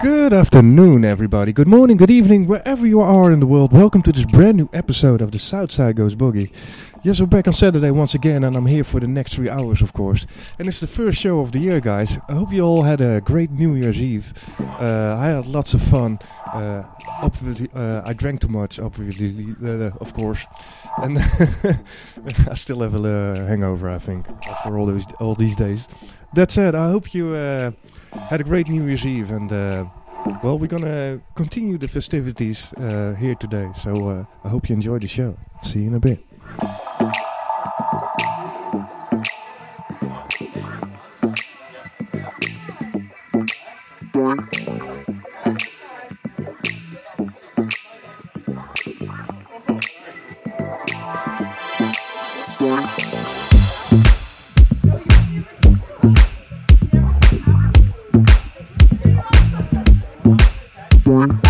Good afternoon, everybody. Good morning, good evening, wherever you are in the world. Welcome to this brand new episode of the South Side Goes Boogie. Yes, we're back on Saturday once again, and I'm here for the next three hours, of course. And it's the first show of the year, guys. I hope you all had a great New Year's Eve. Uh, I had lots of fun. Uh, obviously, uh, I drank too much, obviously, uh, of course, and I still have a hangover, I think, after all those all these days that said, I hope you uh, had a great New Year's Eve. And, uh, well, we're going to continue the festivities uh, here today. So uh, I hope you enjoy the show. See you in a bit. Yeah. Platform.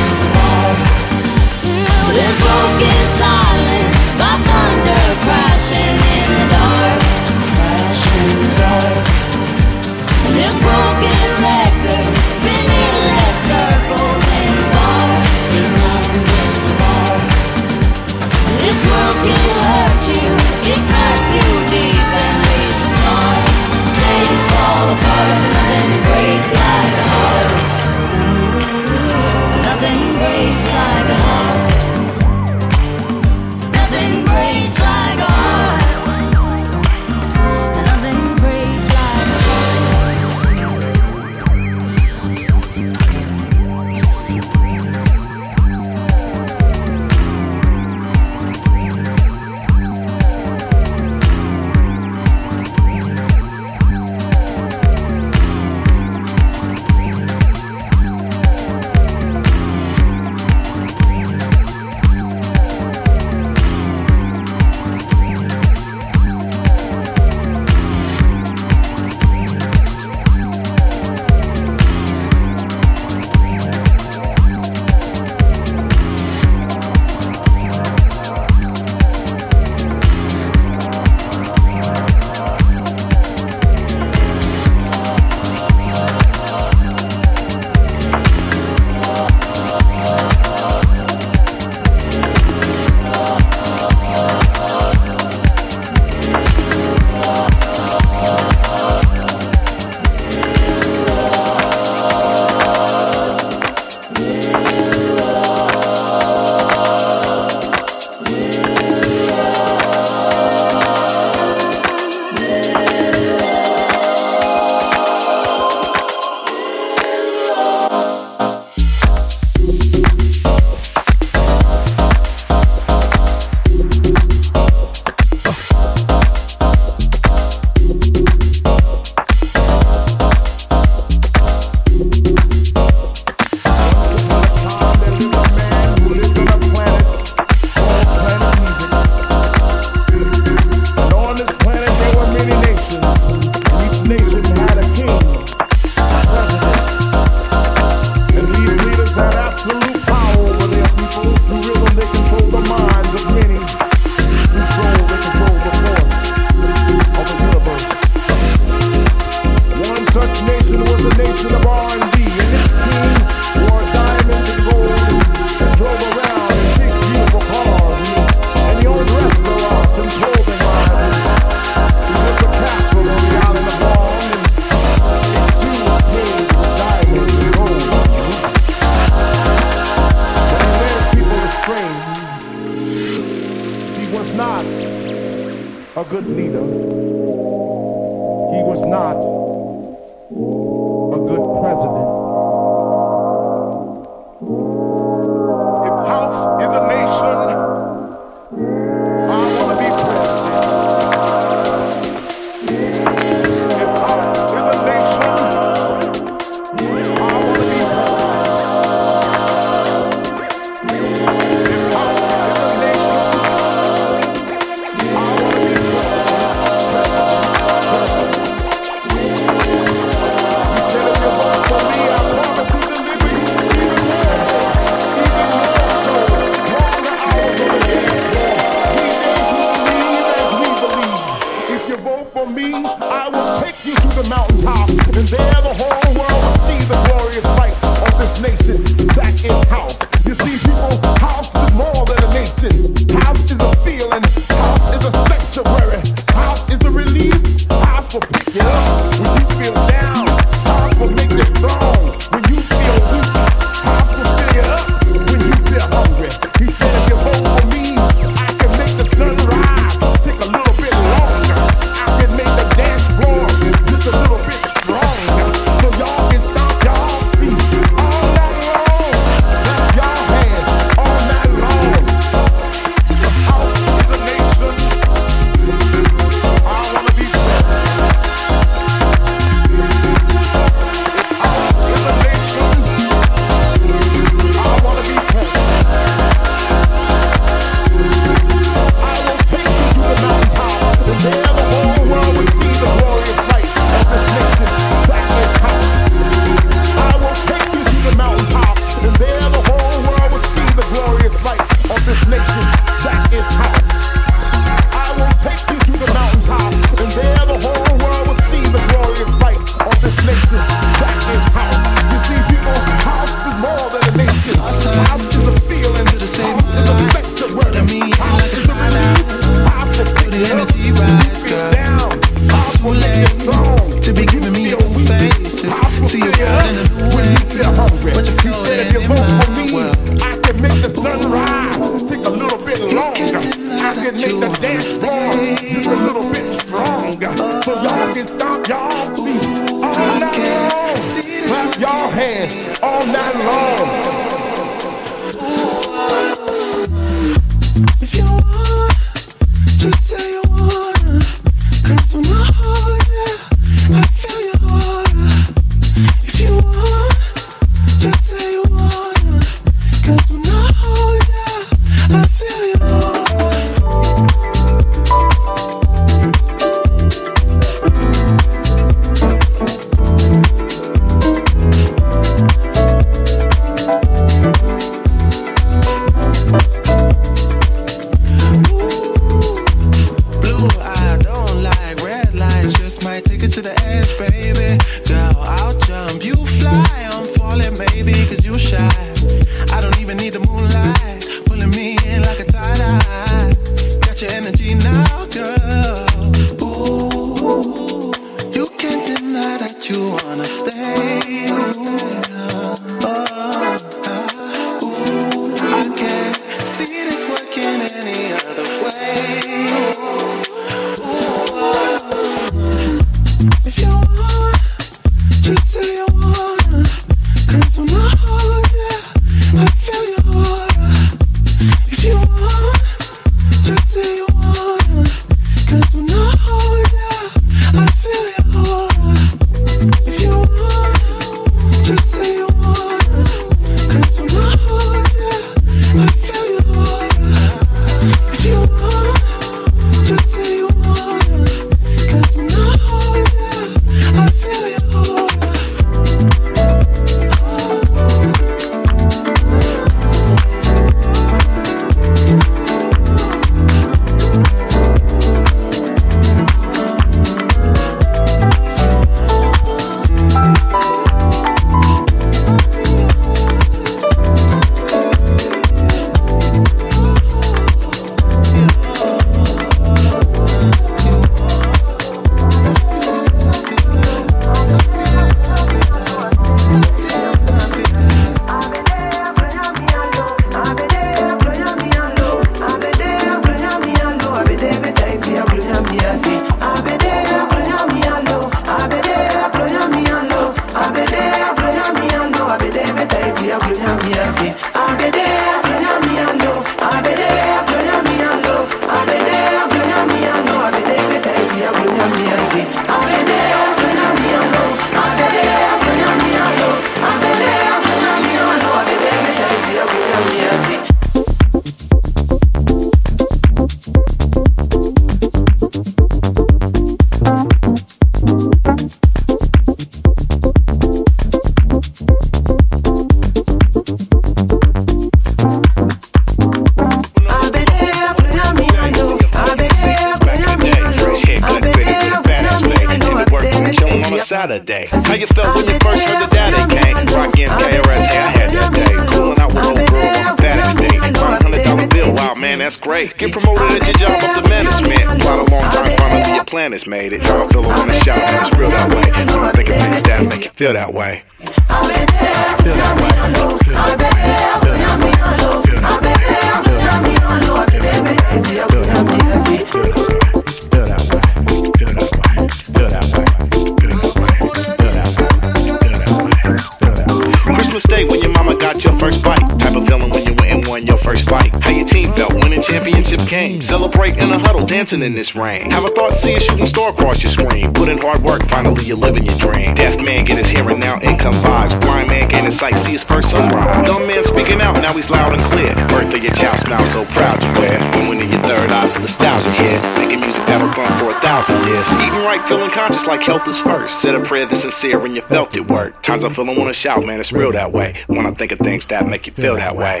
Dancing in this rain. Have a thought, see a shooting star across your screen. Put in hard work, finally you're living your dream. Deaf man get his hearing now, income vibes. Blind man gain his sight, see his first sunrise. Dumb man speaking out, now he's loud and clear. Birth of your child, smile so proud you wear. When winning your third eye, the nostalgia here. Making music that'll run for a thousand years. Eating right, feeling conscious like health is first. Said a prayer that's sincere when you felt it work. Times I feel I wanna shout, man, it's real that way. When I think of things that make you feel that way.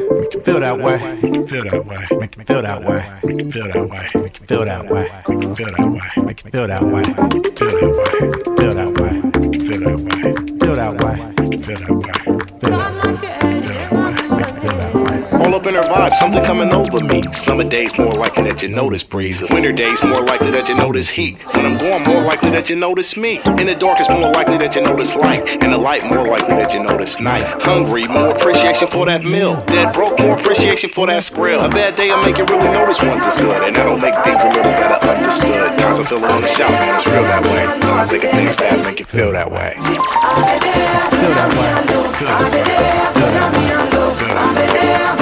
Make you feel that way. Make you feel that way. Make feel that way. Make feel that way. Make feel that way. Make feel that way. Make feel that way. Make feel that way. Make feel that way. Vibe, something coming over me. Summer days more likely that you notice breezes. Winter days more likely that you notice heat. When I'm gone, more likely that you notice me. In the dark, it's more likely that you notice light. In the light, more likely that you notice night. Hungry, more appreciation for that meal. Dead broke, more appreciation for that skrill. A bad day will make you really notice once it's good. And that'll make things a little better understood. Times I feel on the shout, man, it's real that way. When I think of things that make you feel that way. Feel that way. Feel that way. Feel that way. Feel that way.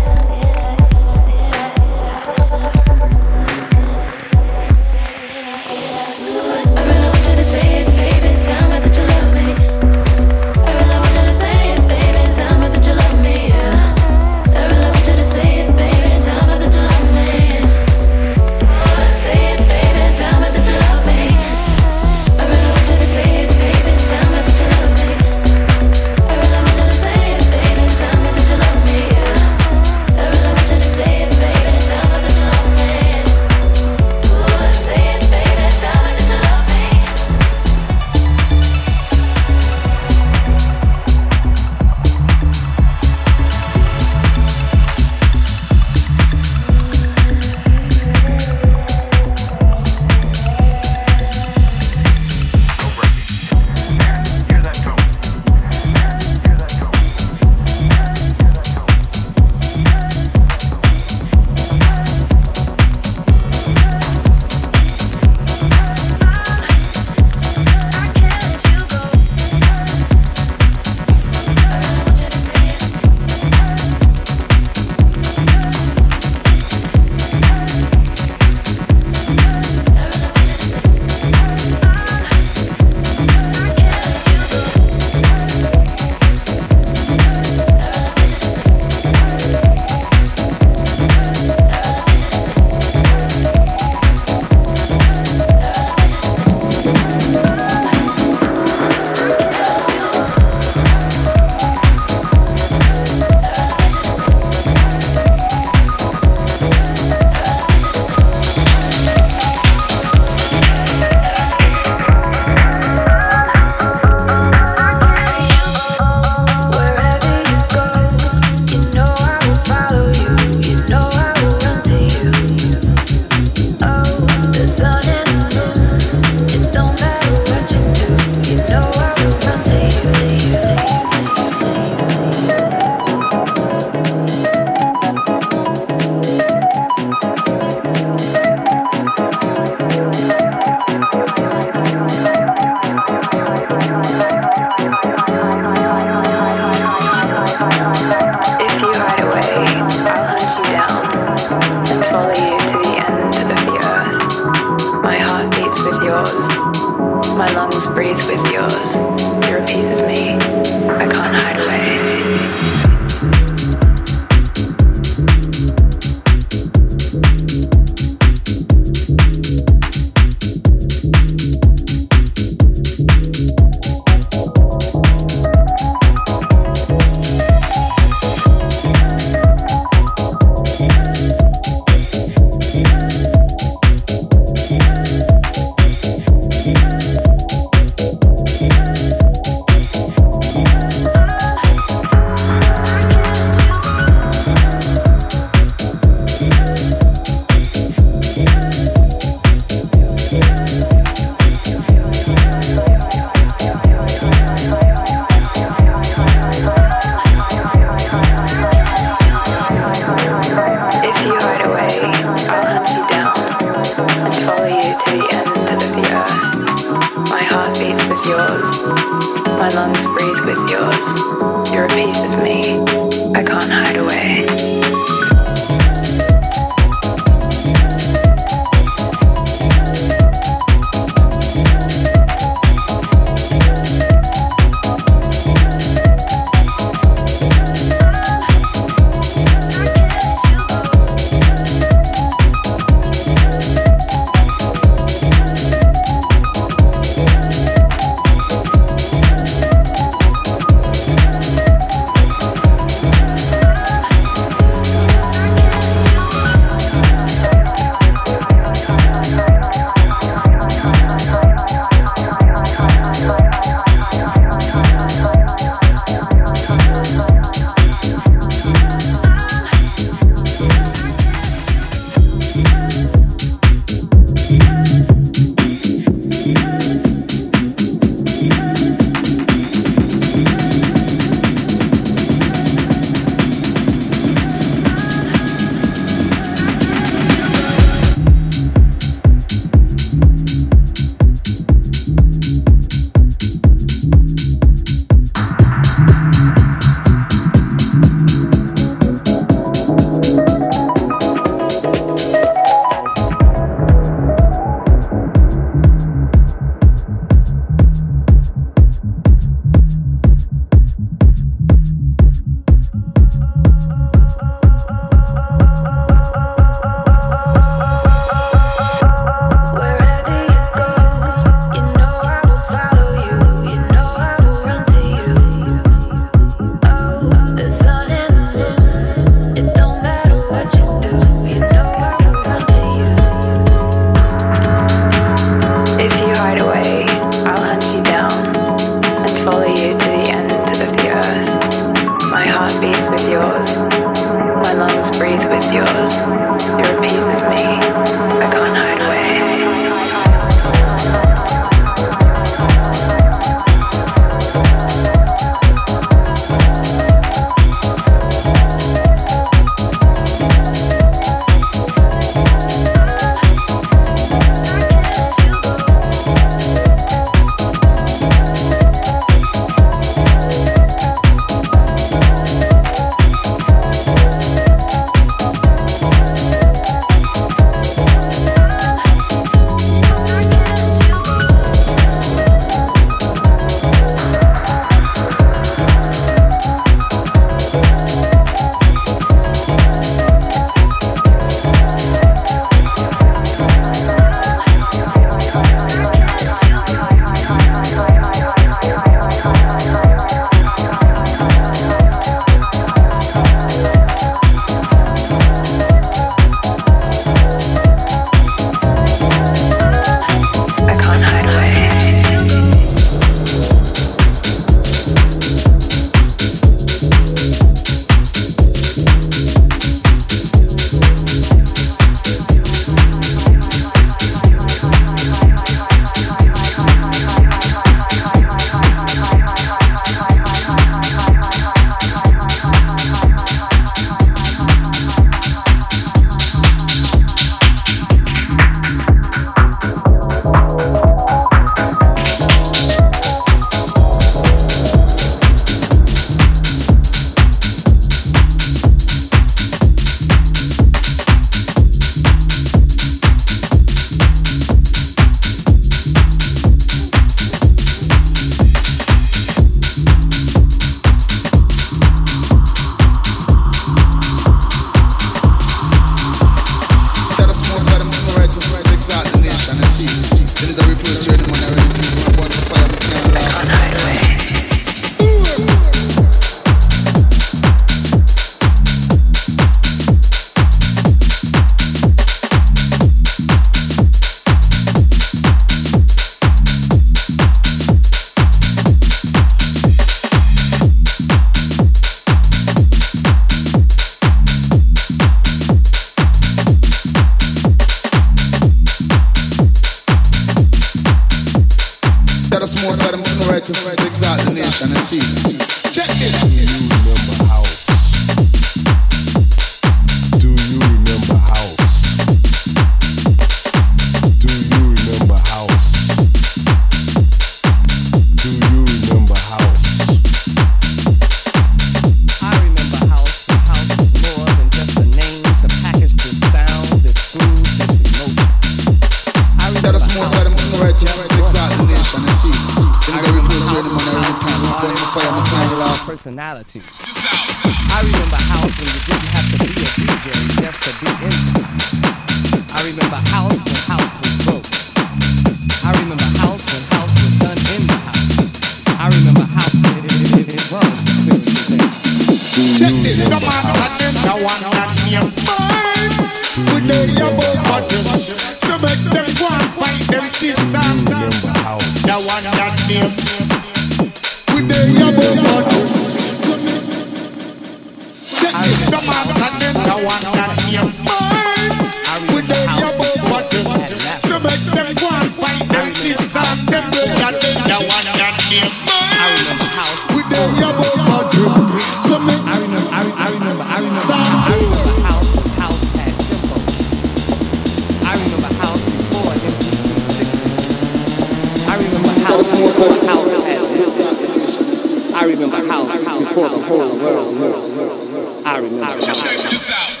I remember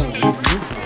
Convívio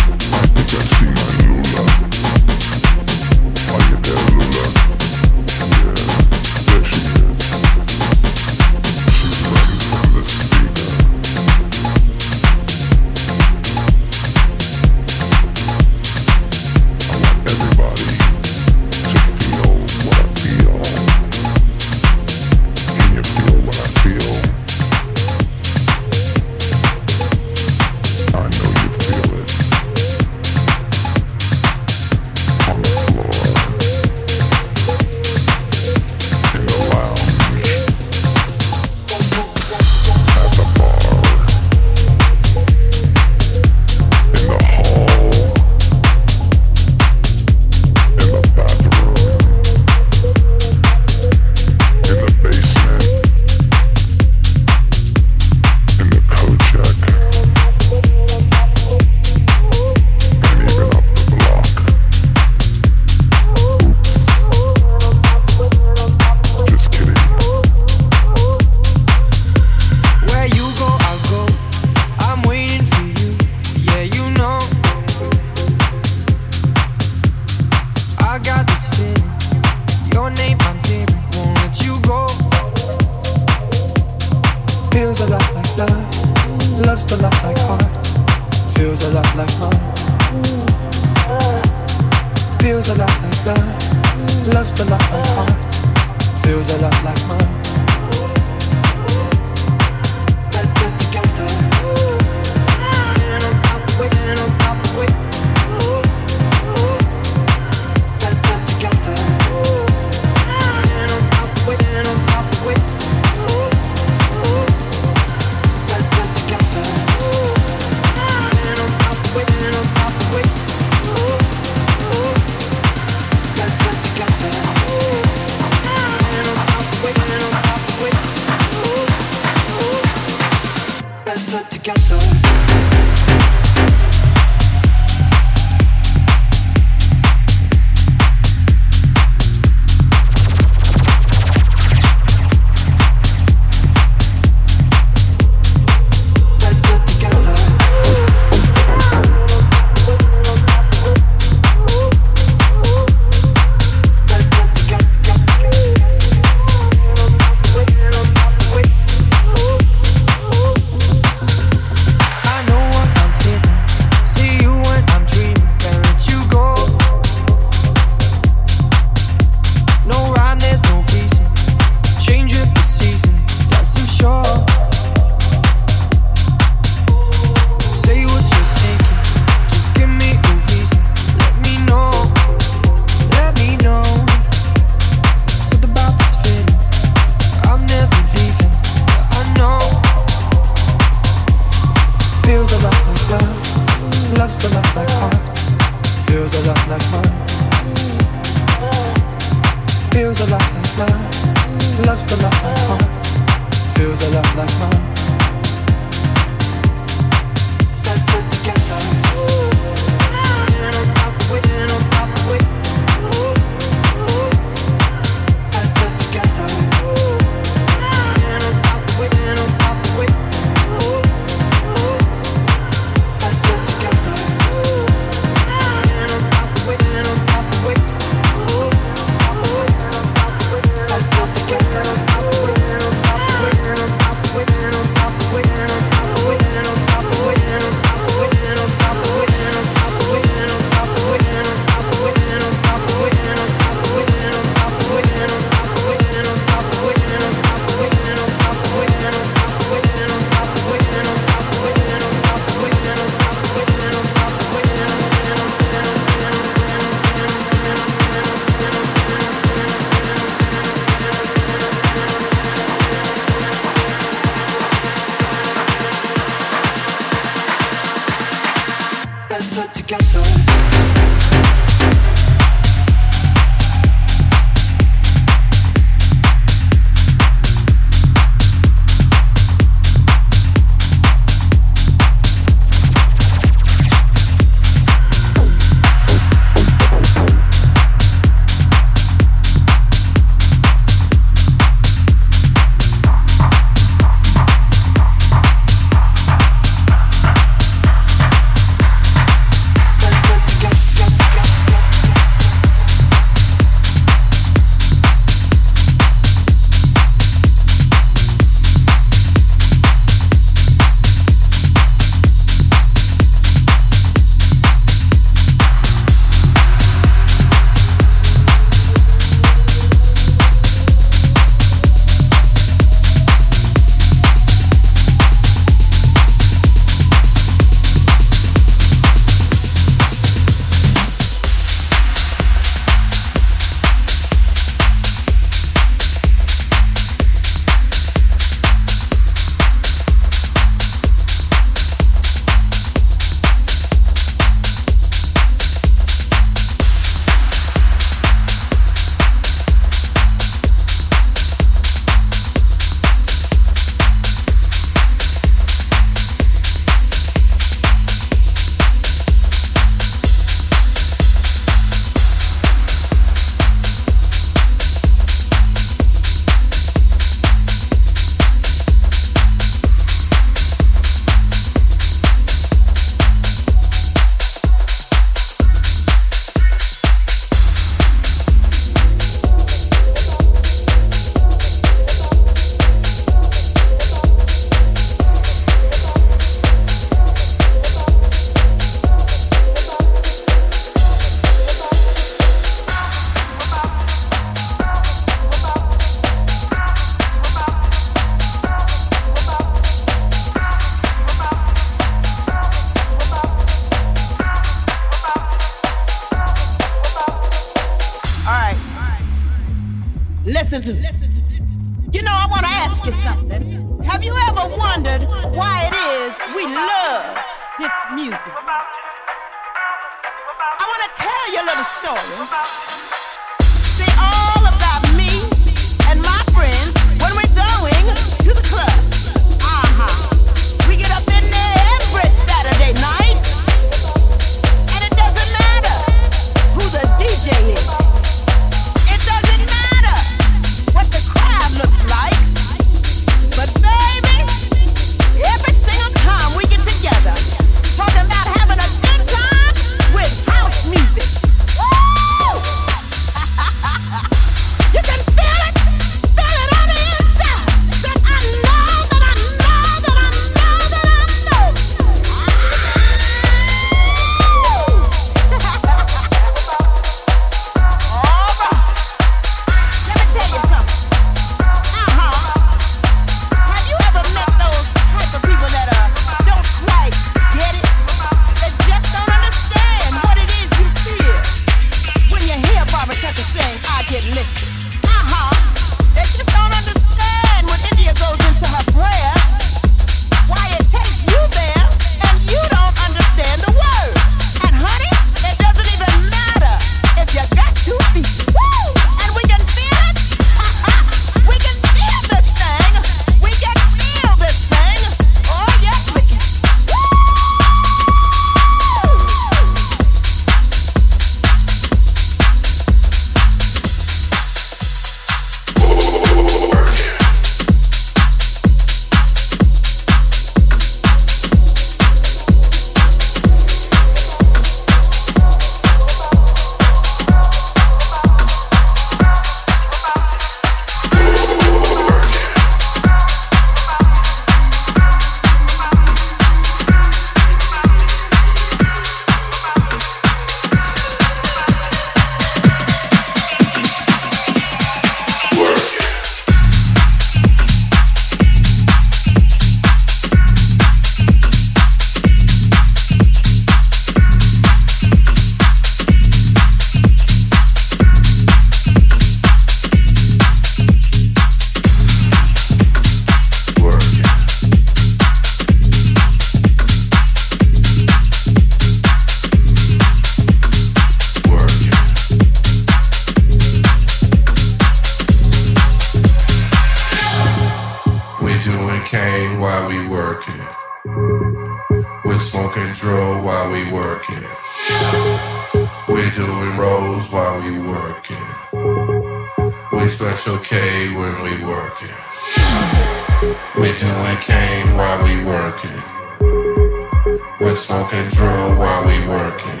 We're smoking drill while we working.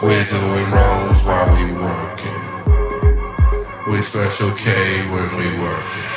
We're doing rolls while we working. We special K when we working.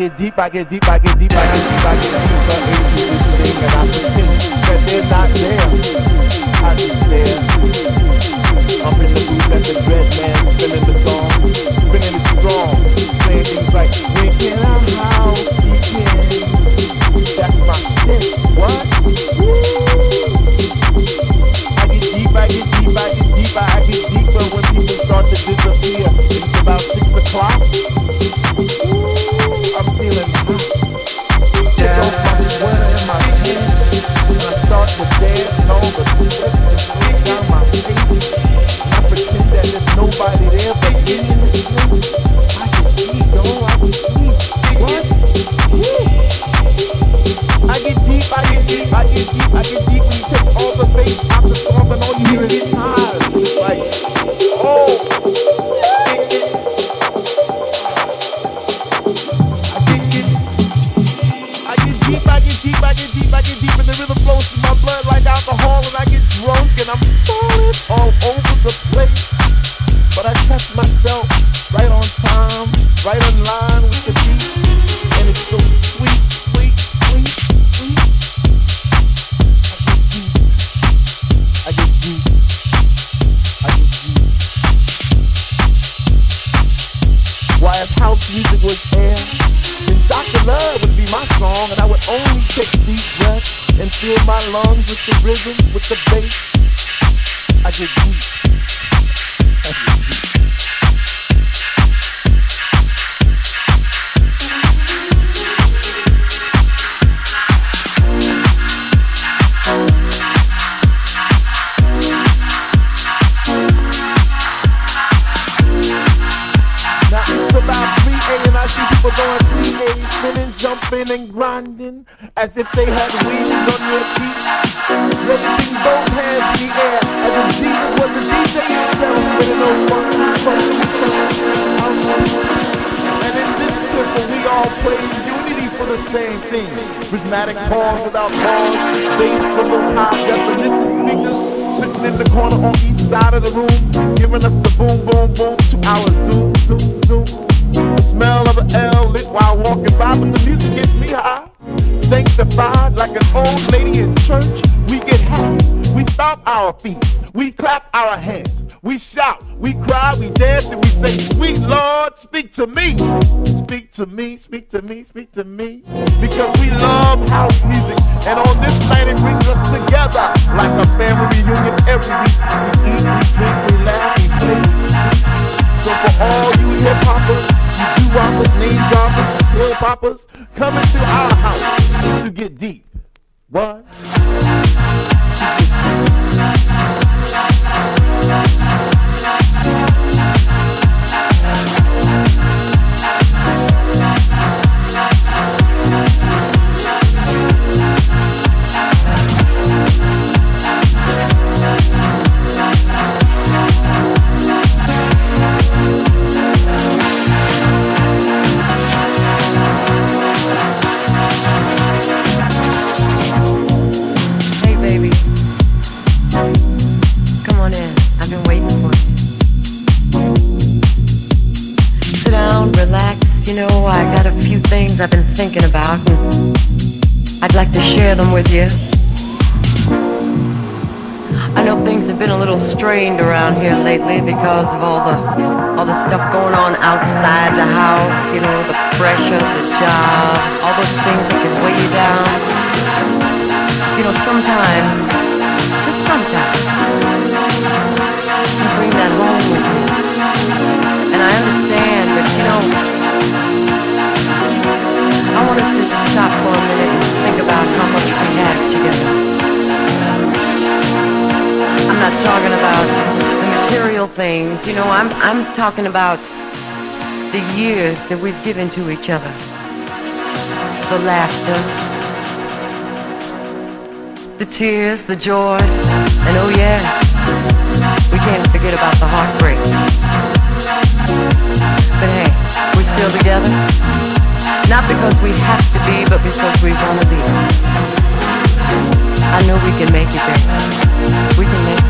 I get deep, I get deep, I get deep, we've given to each other. The laughter, the tears, the joy, and oh yeah, we can't forget about the heartbreak. But hey, we're still together. Not because we have to be, but because we want to be. I know we can make it there. We can make it.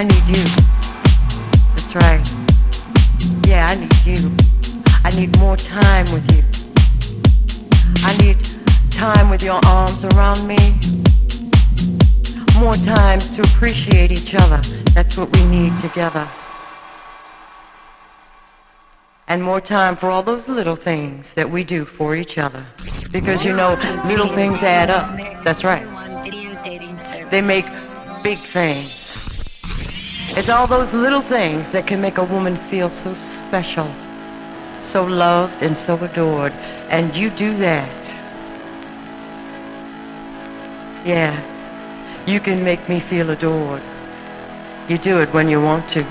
I need you. That's right. Yeah, I need you. I need more time with you. I need time with your arms around me. More time to appreciate each other. That's what we need together. And more time for all those little things that we do for each other. Because you know, little things add up. That's right. They make big things. It's all those little things that can make a woman feel so special, so loved and so adored. And you do that. Yeah, you can make me feel adored. You do it when you want to.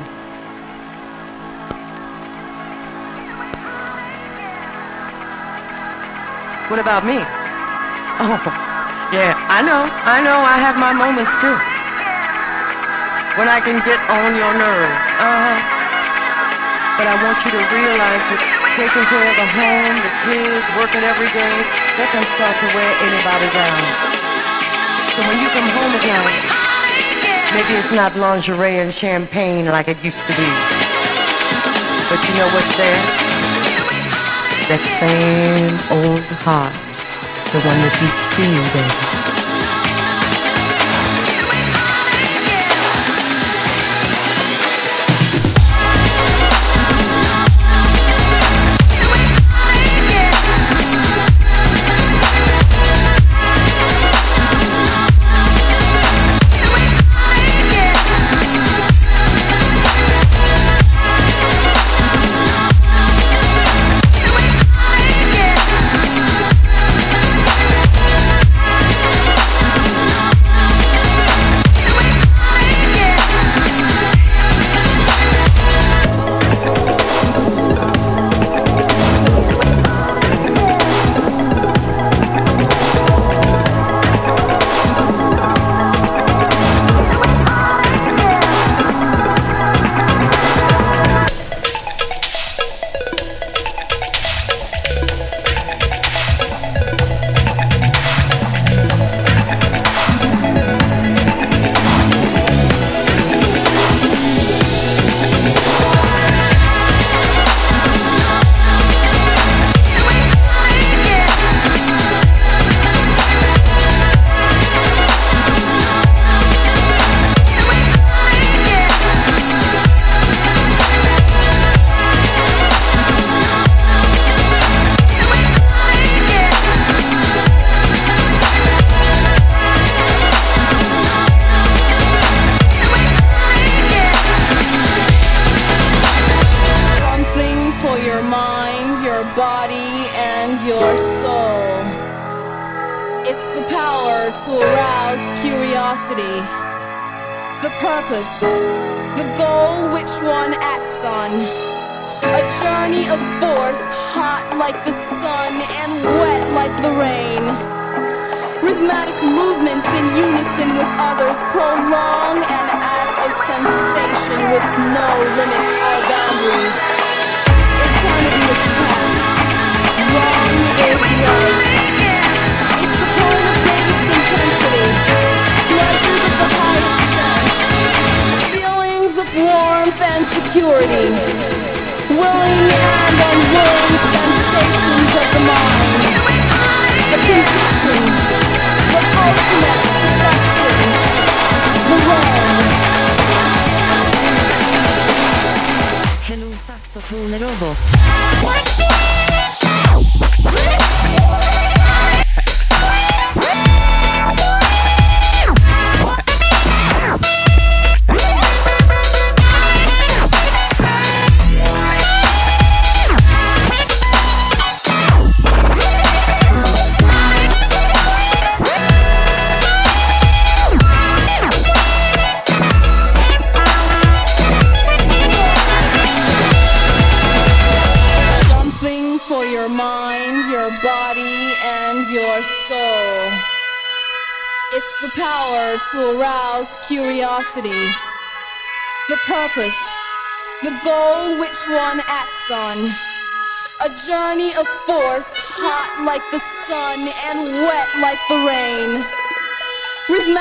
What about me? Oh, yeah, I know, I know, I have my moments too. When I can get on your nerves. Uh-huh. But I want you to realize that taking care of the home, the kids, working every day, that can start to wear anybody down. So when you come home at night, maybe it's not lingerie and champagne like it used to be. But you know what's there? That same old heart, the one that for you, baby.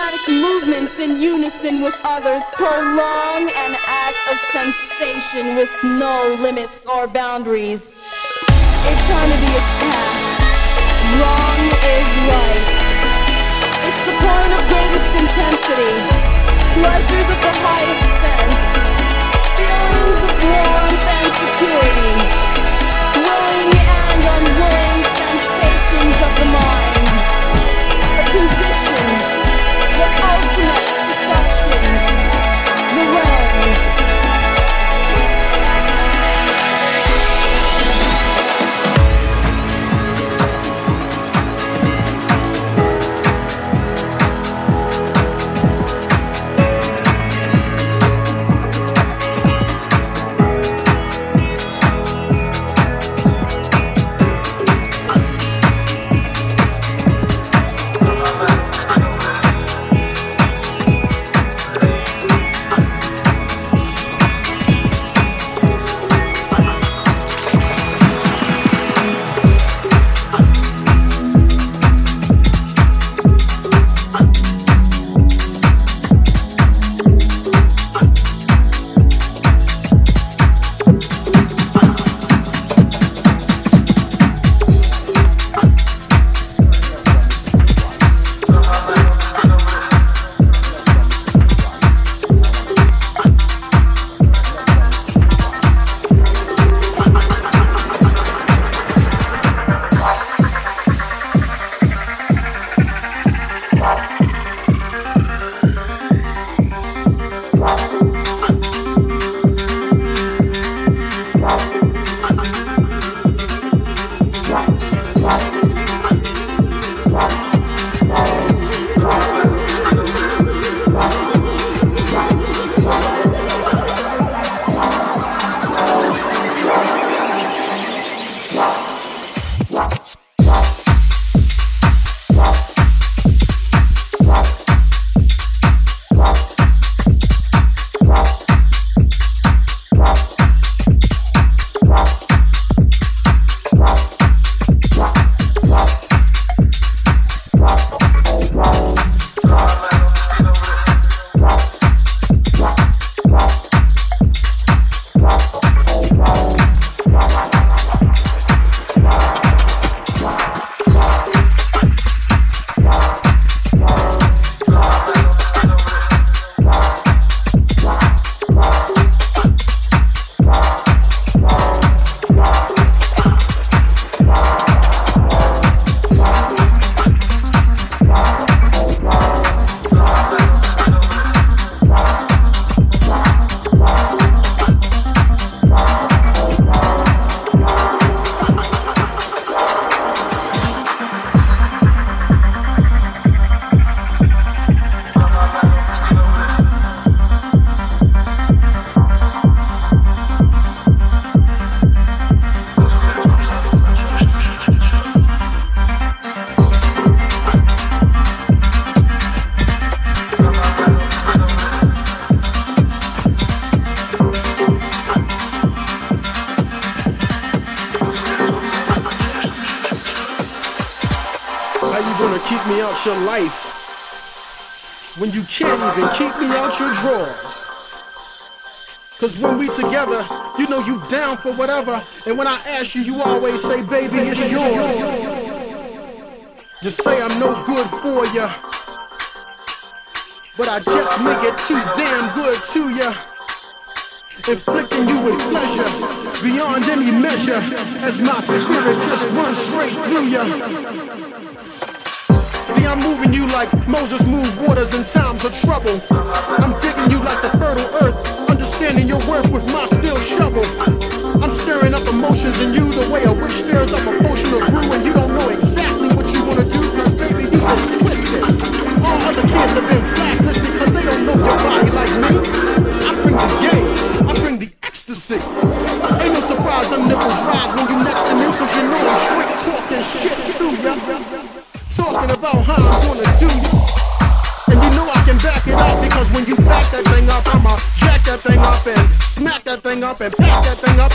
Rhythmic movements in unison with others prolong an act of sensation with no limits or boundaries. Be a path. Wrong is right. It's the point of greatest intensity. Pleasures of the highest sense. Feelings of warmth and security. Willing and unwilling sensations of the mind. Drawers. Cause when we together, you know you down for whatever. And when I ask you, you always say, baby, it's yours. You say I'm no good for ya. But I just make it too damn good to ya. Inflicting you with pleasure beyond any measure as my spirit just runs straight through ya. See, I'm moving you like Moses moved waters in times of trouble. I'm digging you like the fertile earth, understanding your worth with my steel shovel. I'm stirring up emotions in you the way a witch stirs up a potion of brew, and you don't know exactly what you wanna do, cause baby, you been twisted. All other kids have been blacklisted, cause they don't know your body like me. I bring the game, I bring the ecstasy.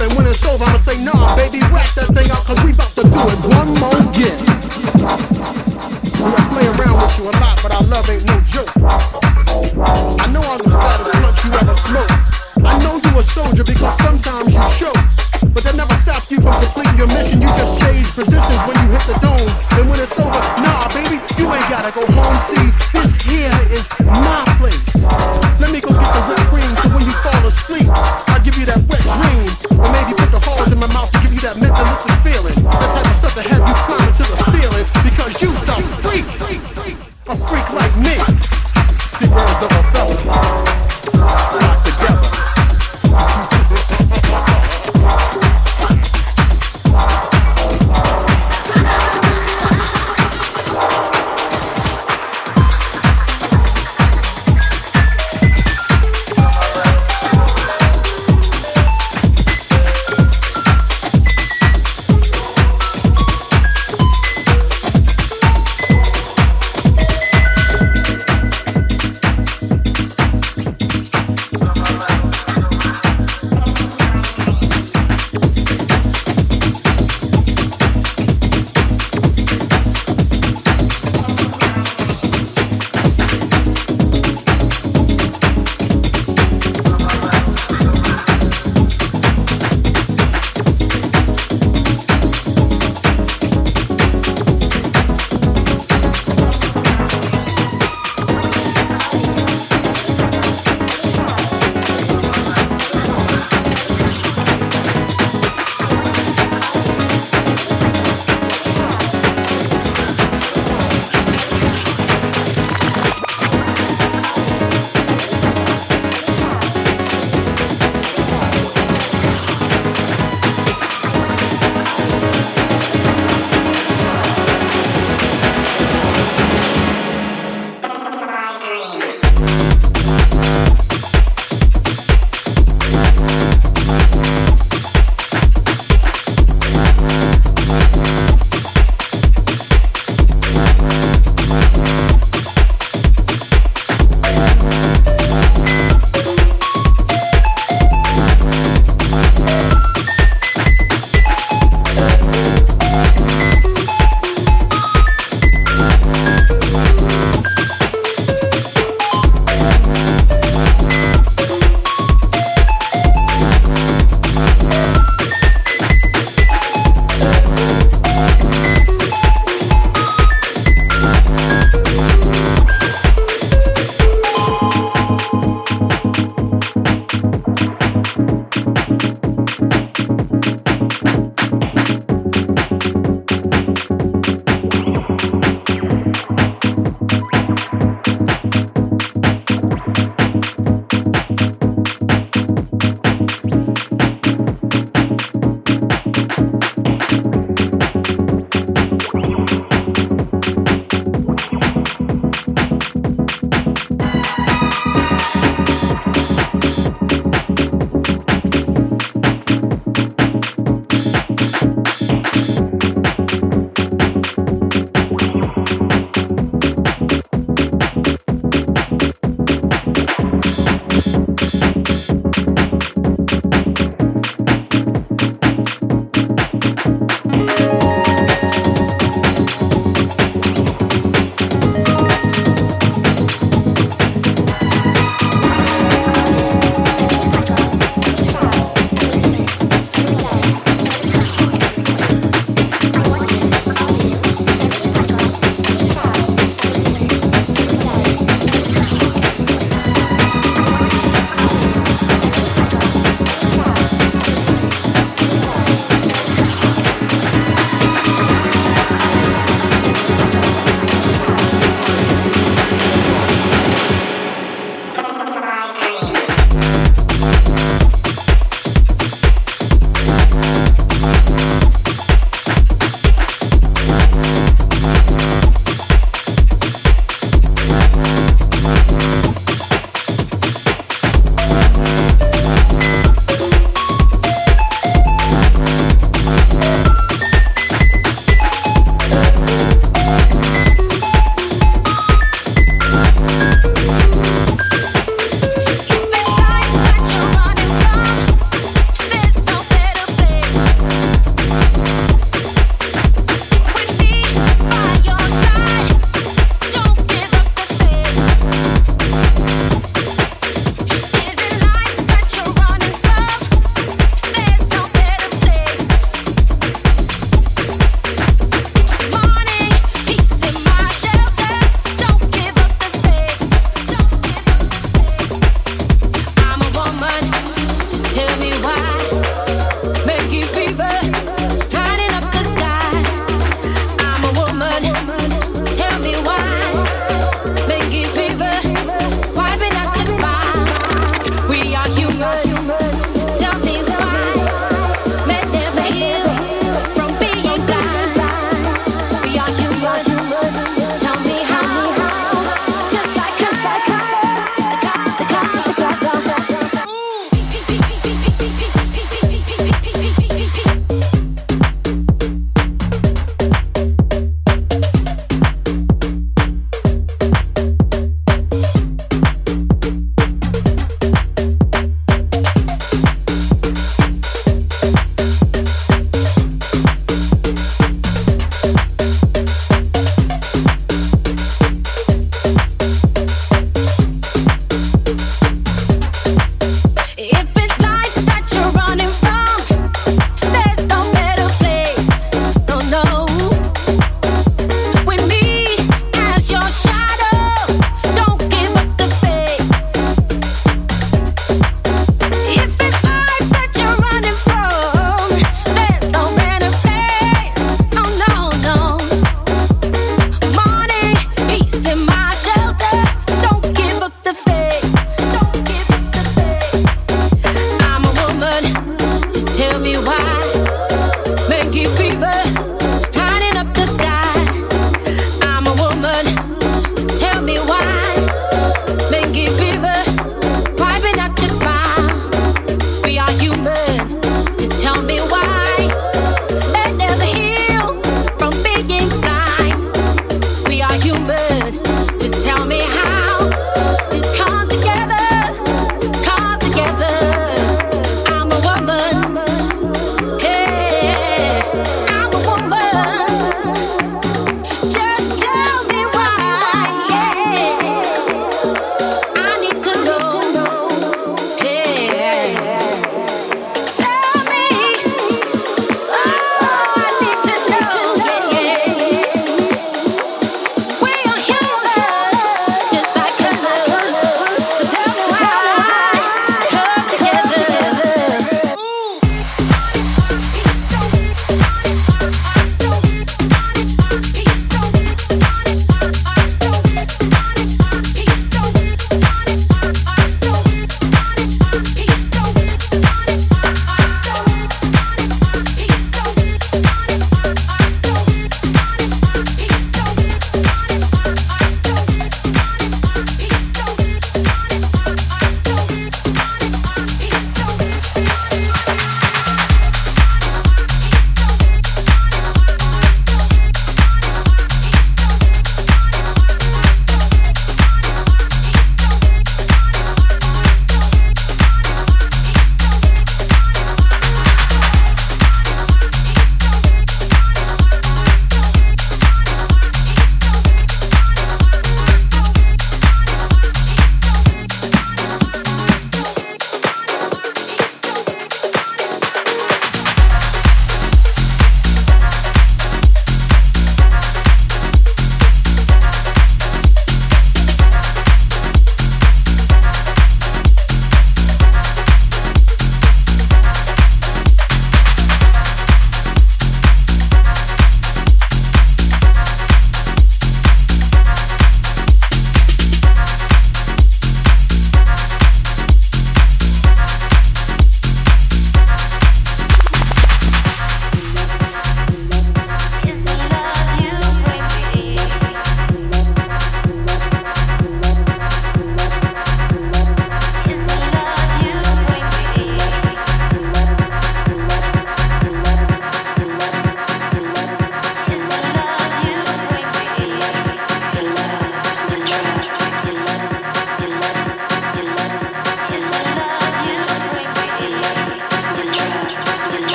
And when it's over, I'ma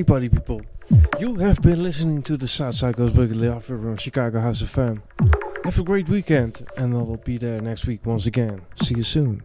Okay, party people, You have been listening to the Southside Goes Boogie After on Chicago House FM. Have a great weekend, and I will be there next week once again. See you soon.